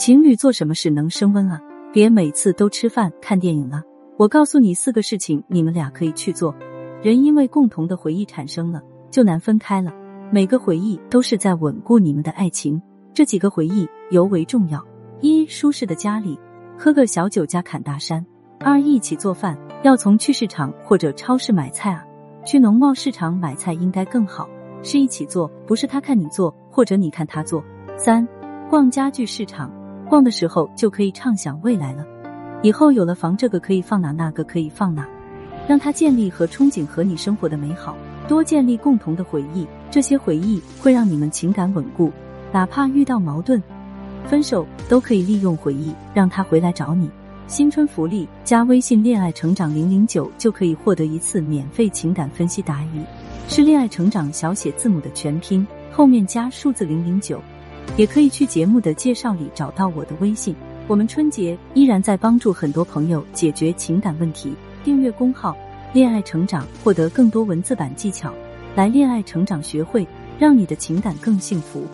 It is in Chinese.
情侣做什么事能升温啊？别每次都吃饭看电影了。我告诉你四个事情，你们俩可以去做。人因为共同的回忆产生了，就难分开了。每个回忆都是在稳固你们的爱情。这几个回忆尤为重要：一、舒适的家里，喝个小酒加侃大山；二、一起做饭，要从去市场或者超市买菜啊，去农贸市场买菜应该更好，是一起做，不是他看你做或者你看他做。三、逛家具市场，逛的时候就可以畅想未来了。以后有了房，这个可以放哪，那个可以放哪，让他建立和憧憬和你生活的美好，多建立共同的回忆，这些回忆会让你们情感稳固，哪怕遇到矛盾、分手，都可以利用回忆让他回来找你。新春福利，加微信“恋爱成长零零九”就可以获得一次免费情感分析答疑，是“恋爱成长”小写字母的全拼，后面加数字零零九，也可以去节目的介绍里找到我的微信。我们春节依然在帮助很多朋友解决情感问题。订阅公号“恋爱成长”，获得更多文字版技巧，来恋爱成长学会，让你的情感更幸福。